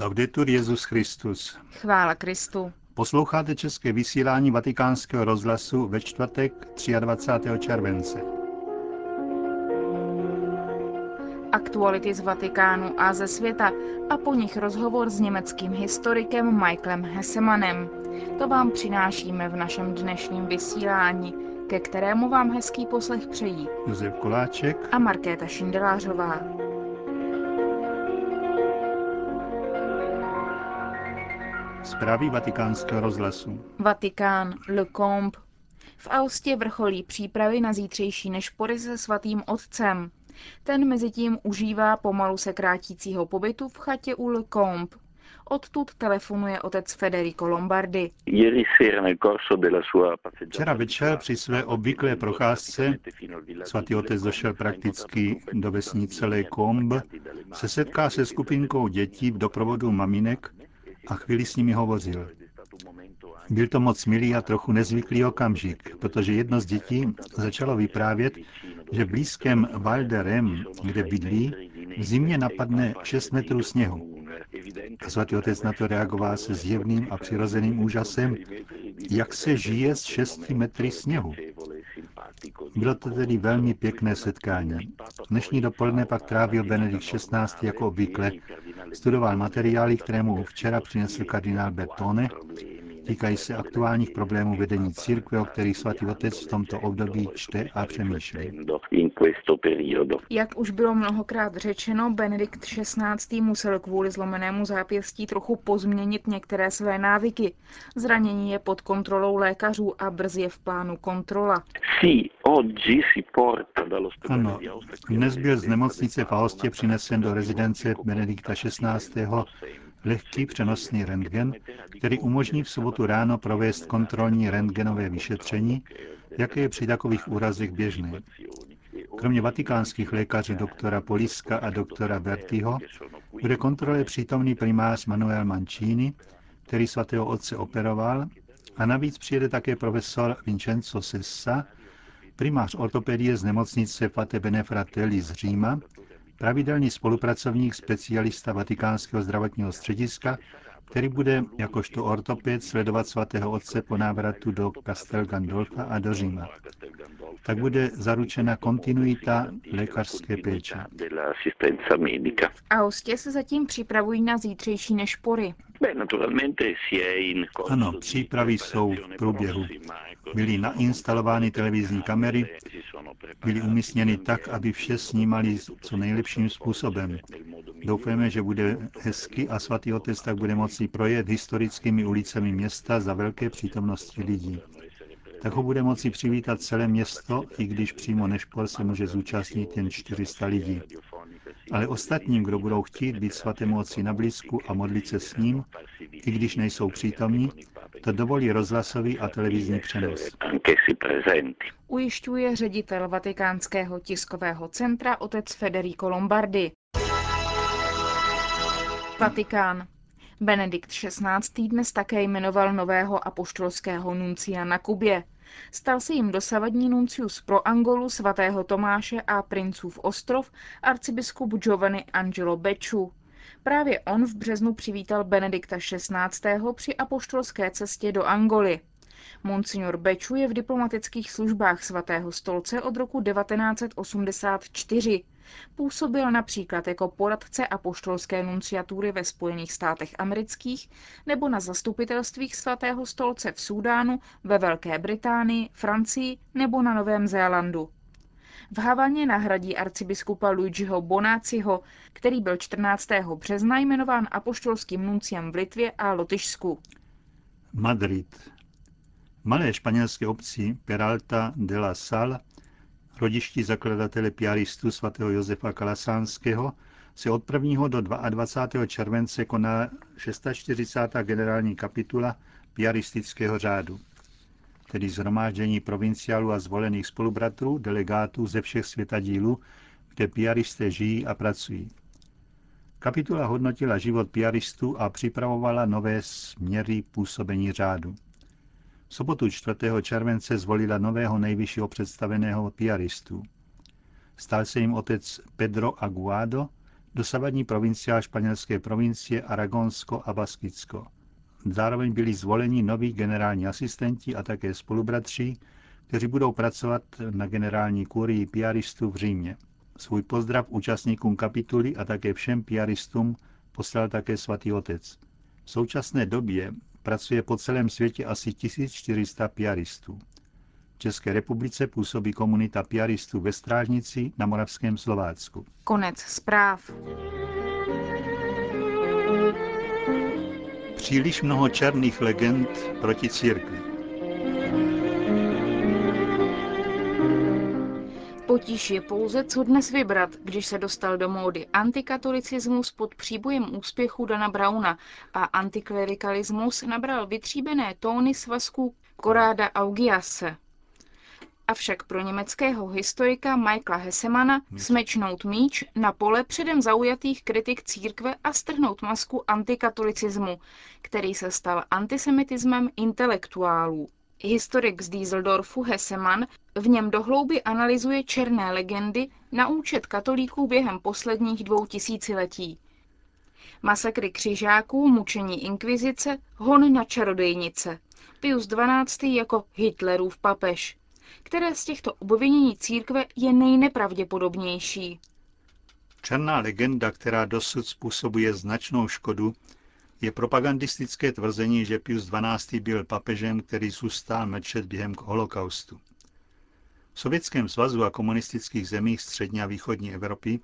Laudetur Jezus Christus. Chvála Kristu. Posloucháte české vysílání Vatikánského rozhlasu ve čtvrtek 23. července. Aktuality z Vatikánu a ze světa a po nich rozhovor s německým historikem Michaelem Hessemanem. To vám přinášíme v našem dnešním vysílání, ke kterému vám hezký poslech přejí Josef Koláček a Markéta Šindelářová. Zprávy vatikánského rozhlasu. Vatikán, Le Combe. V Austě vrcholí přípravy na zítřejší nešpory se svatým otcem. Ten mezi tím užívá pomalu se krátícího pobytu v chatě u Le Combe. Odtud telefonuje otec Federico Lombardi. Včera večer při své obvyklé procházce svatý otec došel prakticky do vesnice Le Combe, se setká se skupinkou dětí v doprovodu maminek a chvíli s nimi hovořil. Byl to moc milý a trochu nezvyklý okamžik, protože jedno z dětí začalo vyprávět, že v blízkém Valderem, kde bydlí, v zimě napadne 6 metrů sněhu. A svatý otec na to reagoval se zjevným a přirozeným úžasem, jak se žije s 6 metry sněhu. Bylo to tedy velmi pěkné setkání. Dnešní dopoledne pak trávil Benedikt XVI. jako obvykle. Studoval materiály, které mu včera přinesl kardinál Bertone, týkají se aktuálních problémů vedení církve, o kterých svatý otec v tomto období čte a přemýšlí. Jak už bylo mnohokrát řečeno, Benedikt XVI. musel kvůli zlomenému zápěstí trochu pozměnit některé své návyky. Zranění je pod kontrolou lékařů a brzy je v plánu kontrola. Ano, dnes byl z nemocnice v Aostě přinesen do rezidence Benedikta XVI lehký přenosný rentgen, který umožní v sobotu ráno provést kontrolní rentgenové vyšetření, jaké je při takových úrazech běžné. Kromě vatikánských lékařů doktora Poliska a doktora Bertiho bude kontrole přítomný primář Manuel Mancini, který svatého otce operoval, a navíc přijede také profesor Vincenzo Sessa, primář ortopedie z nemocnice Fate Benefratelli z Říma, pravidelný spolupracovník specialista Vatikánského zdravotního střediska, který bude jakožto ortoped sledovat svatého otce po návratu do Castel Gandolfa a do Říma. Tak bude zaručena kontinuita lékařské péče. V Austě se zatím připravují na zítřejší nešpory. Ano, přípravy jsou v průběhu. Byly nainstalovány televizní kamery, byly umístěny tak, aby vše snímali co nejlepším způsobem. Doufáme, že bude hezky a svatý otec tak bude moci projet historickými ulicemi města za velké přítomnosti lidí. Tak ho bude moci přivítat celé město, i když přímo nešpor se může zúčastnit jen 400 lidí. Ale ostatním, kdo budou chtít být svatému otci na blízku a modlit se s ním, i když nejsou přítomní, to dovolí rozhlasový a televizní přenos. Ujišťuje ředitel Vatikánského tiskového centra otec Federico Lombardi. Vatikán. Benedikt XVI. dnes také jmenoval nového apoštolského nuncia na Kubě. Stal se jim dosavadní nuncius pro Angolu svatého Tomáše a princův ostrov arcibiskup Giovanni Angelo Beču. Právě on v březnu přivítal Benedikta XVI. při apoštolské cestě do Angoly. Monsignor Beču je v diplomatických službách svatého stolce od roku 1984. Působil například jako poradce apoštolské nunciatury ve Spojených státech amerických nebo na zastupitelstvích svatého stolce v Súdánu, ve Velké Británii, Francii nebo na Novém Zélandu. V Havaně nahradí arcibiskupa Luigiho Bonáciho, který byl 14. března jmenován apoštolským nunciem v Litvě a Lotyšsku. Madrid. Malé španělské obci Peralta de la Sal, rodišti zakladatele piaristů svatého Josefa Kalasánského, se od 1. do 22. července koná 640. generální kapitula piaristického řádu, tedy zhromáždění provinciálů a zvolených spolubratrů, delegátů ze všech světadílů, kde piaristé žijí a pracují. Kapitula hodnotila život piaristů a připravovala nové směry působení řádu. V sobotu 4. července zvolila nového nejvyššího představeného piaristů. Stal se jim otec Pedro Aguado, dosavadní provinciál španělské provincie Aragonsko a Baskicko. Zároveň byli zvoleni noví generální asistenti a také spolubratři, kteří budou pracovat na generální kurii piaristů v Římě. Svůj pozdrav účastníkům kapituly a také všem piaristům poslal také svatý otec. V současné době pracuje po celém světě asi 1400 piaristů. V České republice působí komunita piaristů ve Strážnici na Moravském Slovácku. Konec zpráv. Příliš mnoho černých legend proti církvi. Potíž je pouze, co dnes vybrat, když se dostal do módy antikatolicismus pod příbojem úspěchu Dana Brauna a antiklerikalismus nabral vytříbené tóny svazků Koráda Augiase. Avšak pro německého historika Michaela Hessemana smečnout míč na pole předem zaujatých kritik církve a strhnout masku antikatolicismu, který se stal antisemitismem intelektuálů. Historik z Dieseldorfu Hessemann v něm dohlouby analyzuje černé legendy na účet katolíků během posledních dvou tisíciletí. Masakry křižáků, mučení inkvizice, hon na čarodejnice. Pius XII. jako Hitlerův papež. Které z těchto obvinění církve je nejnepravděpodobnější? Černá legenda, která dosud způsobuje značnou škodu, je propagandistické tvrzení, že Pius XII. byl papežem, který zůstal mlčet během holokaustu. V Sovětském svazu a komunistických zemích střední a východní Evropy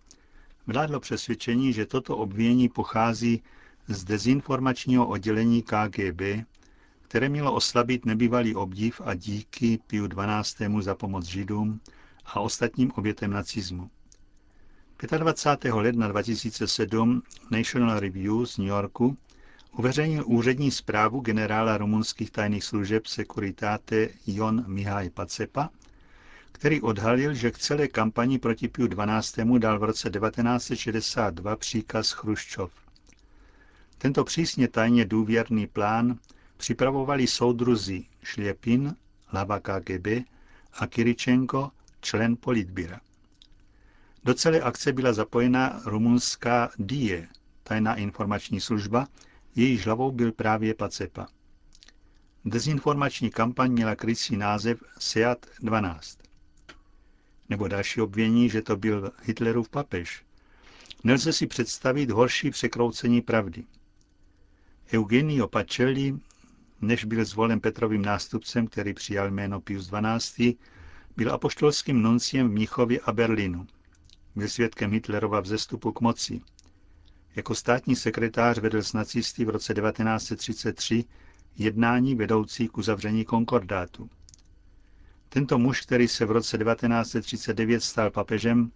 vládlo přesvědčení, že toto obvinění pochází z dezinformačního oddělení KGB, které mělo oslabit nebývalý obdiv a díky Piu XII. za pomoc Židům a ostatním obětem nacismu. 25. ledna 2007 National Review z New Yorku uveřejnil úřední zprávu generála rumunských tajných služeb Securitate Jon Mihaj Pacepa, který odhalil, že k celé kampani proti Piu XII. dal v roce 1962 příkaz Chruščov. Tento přísně tajně důvěrný plán připravovali soudruzi Štěpin, hlava KGB, a Kiričenko, člen politbíra. Do celé akce byla zapojena rumunská DIE, tajná informační služba, jejíž hlavou byl právě Pacepa. Dezinformační kampaň měla krycí název SEAT 12. Nebo další obvění, že to byl Hitlerův papež. Nelze si představit horší překroucení pravdy. Eugenio Pacelli, než byl zvolen Petrovým nástupcem, který přijal jméno Pius XII., byl apoštolským nunciem v Mnichově a Berlínu. Byl svědkem Hitlerova vzestupu k moci. Jako státní sekretář vedl s nacisty v roce 1933 jednání vedoucí k uzavření konkordátu. Tento muž, který se v roce 1939 stal papežem,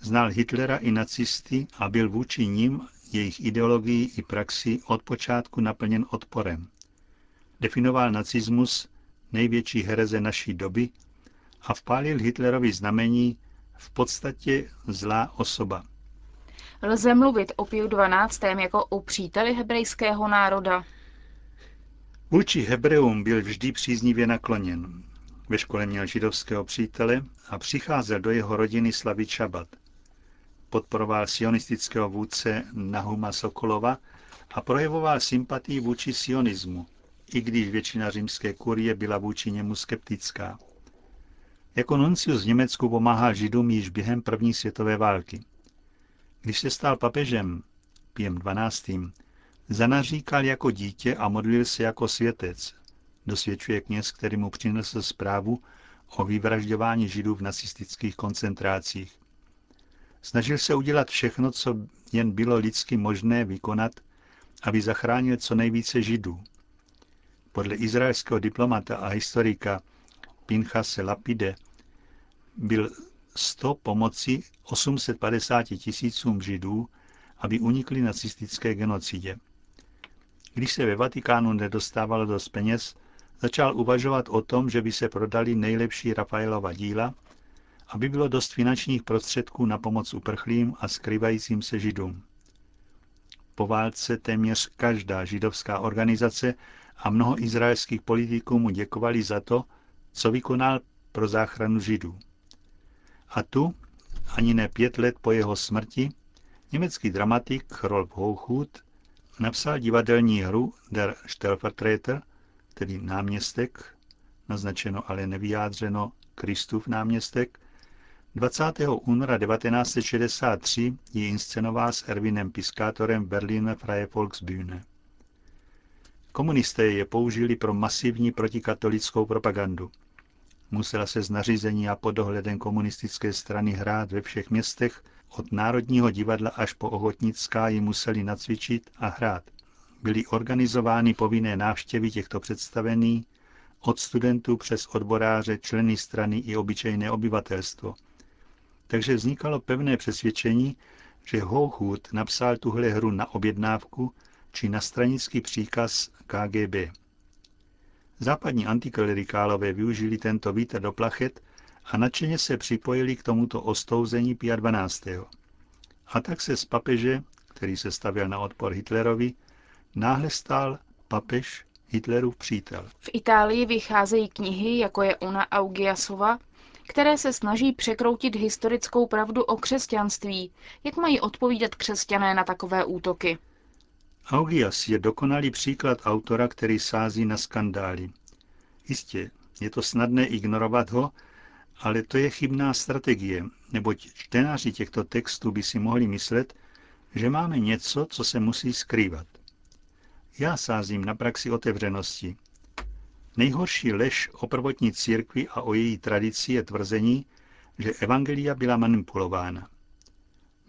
znal Hitlera i nacisty a byl vůči ním, jejich ideologii i praxi od počátku naplněn odporem. Definoval nacismus největší hereze naší doby a vpálil Hitlerovi znamení v podstatě zlá osoba. Lze mluvit o Piu 12. jako o příteli hebrejského národa? Vůči Hebreům byl vždy příznivě nakloněn. Ve škole měl židovského přítele a přicházel do jeho rodiny slavit šabat. Podporoval sionistického vůdce Nahuma Sokolova a projevoval sympatii vůči sionismu, i když většina římské kurie byla vůči němu skeptická. Jako nuncius v Německu pomáhal židům již během první světové války. Když se stal papežem, Piem 12. zanaříkal jako dítě a modlil se jako světec, dosvědčuje kněz, který mu přinesl zprávu o vyvražďování židů v nacistických koncentrácích. Snažil se udělat všechno, co jen bylo lidsky možné vykonat, aby zachránil co nejvíce židů. Podle izraelského diplomata a historika Pinchase Lapide byl 100 pomoci 850 tisícům židů, aby unikli nacistické genocidě. Když se ve Vatikánu nedostávalo dost peněz, začal uvažovat o tom, že by se prodali nejlepší Rafaelova díla, aby bylo dost finančních prostředků na pomoc uprchlým a skrývajícím se židům. Po válce téměř každá židovská organizace a mnoho izraelských politiků mu děkovali za to, co vykonal pro záchranu židů. A tu, ani ne pět let po jeho smrti, Německý dramatik Rolf Hochhut napsal divadelní hru Der Stellvertreter, tedy náměstek, naznačeno ale nevyjádřeno Kristův náměstek, 20. února 1963 ji inscenoval s Erwinem Piskátorem v Berliner Freie Volksbühne. Komunisté je použili pro masivní protikatolickou propagandu. Musela se z nařízení a pod dohledem komunistické strany hrát ve všech městech, od Národního divadla až po Ohotnická ji museli nacvičit a hrát. Byly organizovány povinné návštěvy těchto představení od studentů přes odboráře, členy strany i obyčejné obyvatelstvo. Takže vznikalo pevné přesvědčení, že Hochhut napsal tuhle hru na objednávku či na stranický příkaz KGB. Západní antiklerikálové využili tento vítr do plachet a nadšeně se připojili k tomuto ostouzení Pia 12. A tak se z papeže, který se stavěl na odpor Hitlerovi, náhle stal papež Hitlerův přítel. V Itálii vycházejí knihy, jako je Una Augiasova, které se snaží překroutit historickou pravdu o křesťanství. Jak mají odpovídat křesťané na takové útoky? Augias je dokonalý příklad autora, který sází na skandály. Jistě, je to snadné ignorovat ho, ale to je chybná strategie, neboť čtenáři těchto textů by si mohli myslet, že máme něco, co se musí skrývat. Já sázím na praxi otevřenosti. Nejhorší lež o prvotní církvi a o její tradici je tvrzení, že evangelia byla manipulována.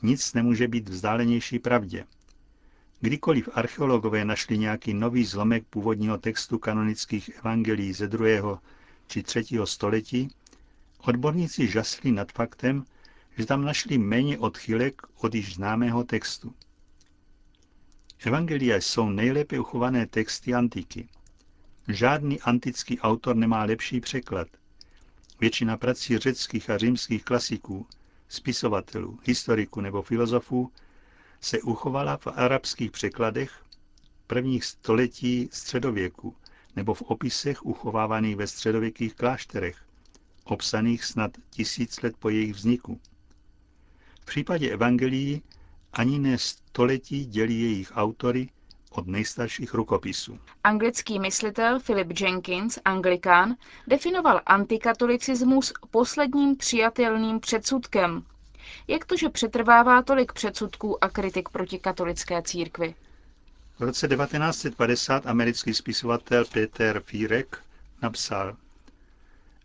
Nic nemůže být vzdálenější pravdě. Kdykoliv archeologové našli nějaký nový zlomek původního textu kanonických evangelií ze druhého či třetího století, odborníci žasli nad faktem, že tam našli méně odchylek od již známého textu. Evangelia jsou nejlépe uchované texty antiky. Žádný antický autor nemá lepší překlad. Většina prací řeckých a římských klasiků, spisovatelů, historiků nebo filozofů se uchovala v arabských překladech prvních století středověku nebo v opisech uchovávaných ve středověkých klášterech, obsaných snad tisíc let po jejich vzniku. V případě evangelií ani ne století dělí jejich autory od nejstarších rukopisů. Anglický myslitel Philip Jenkins, anglikán, definoval antikatolicismus posledním přijatelným předsudkem. Jak to, že přetrvává tolik předsudků a kritik proti katolické církvi? V roce 1950 americký spisovatel Peter Fírek napsal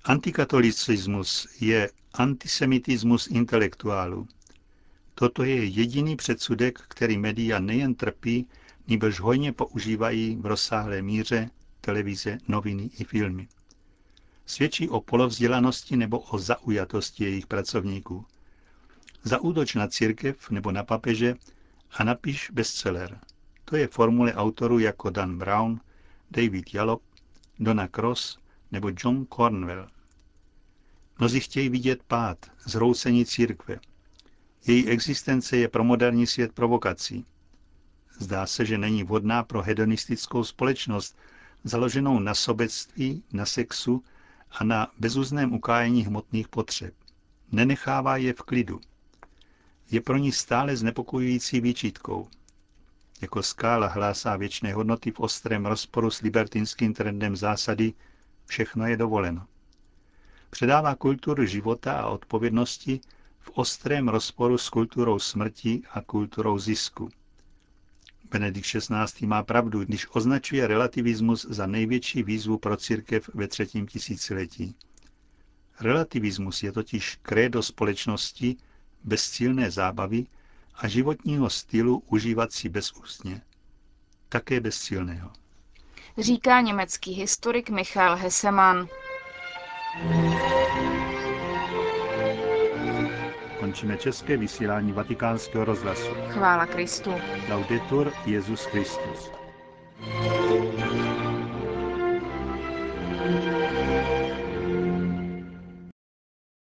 Antikatolicismus je antisemitismus intelektuálů. Toto je jediný předsudek, který média nejen trpí, nebož hojně používají v rozsáhlé míře televize, noviny i filmy. Svědčí o polovzdělanosti nebo o zaujatosti jejich pracovníků. Zaútoč na církev nebo na papeže a napiš bestseller. To je formule autorů jako Dan Brown, David Jalop, Donna Cross nebo John Cornwell. Mnozí chtějí vidět pád, zroucení církve. Její existence je pro moderní svět provokací. Zdá se, že není vhodná pro hedonistickou společnost, založenou na sobectví, na sexu a na bezuzném ukájení hmotných potřeb. Nenechává je v klidu. Je pro ní stále znepokojující výčitkou. Jako skála hlásá věčné hodnoty v ostrém rozporu s libertinským trendem zásady všechno je dovoleno. Předává kulturu života a odpovědnosti v ostrém rozporu s kulturou smrti a kulturou zisku. Benedikt XVI. má pravdu, když označuje relativismus za největší výzvu pro církev ve třetím tisíciletí. Relativismus je totiž krédo společnosti, bezcílné zábavy a životního stylu užívat si bezústně. Také bezcílného. Říká německý historik Michal Hesemann. Končíme české vysílání vatikánského rozhlasu. Chvála Kristu. Laudetur Jezus Christus. thank you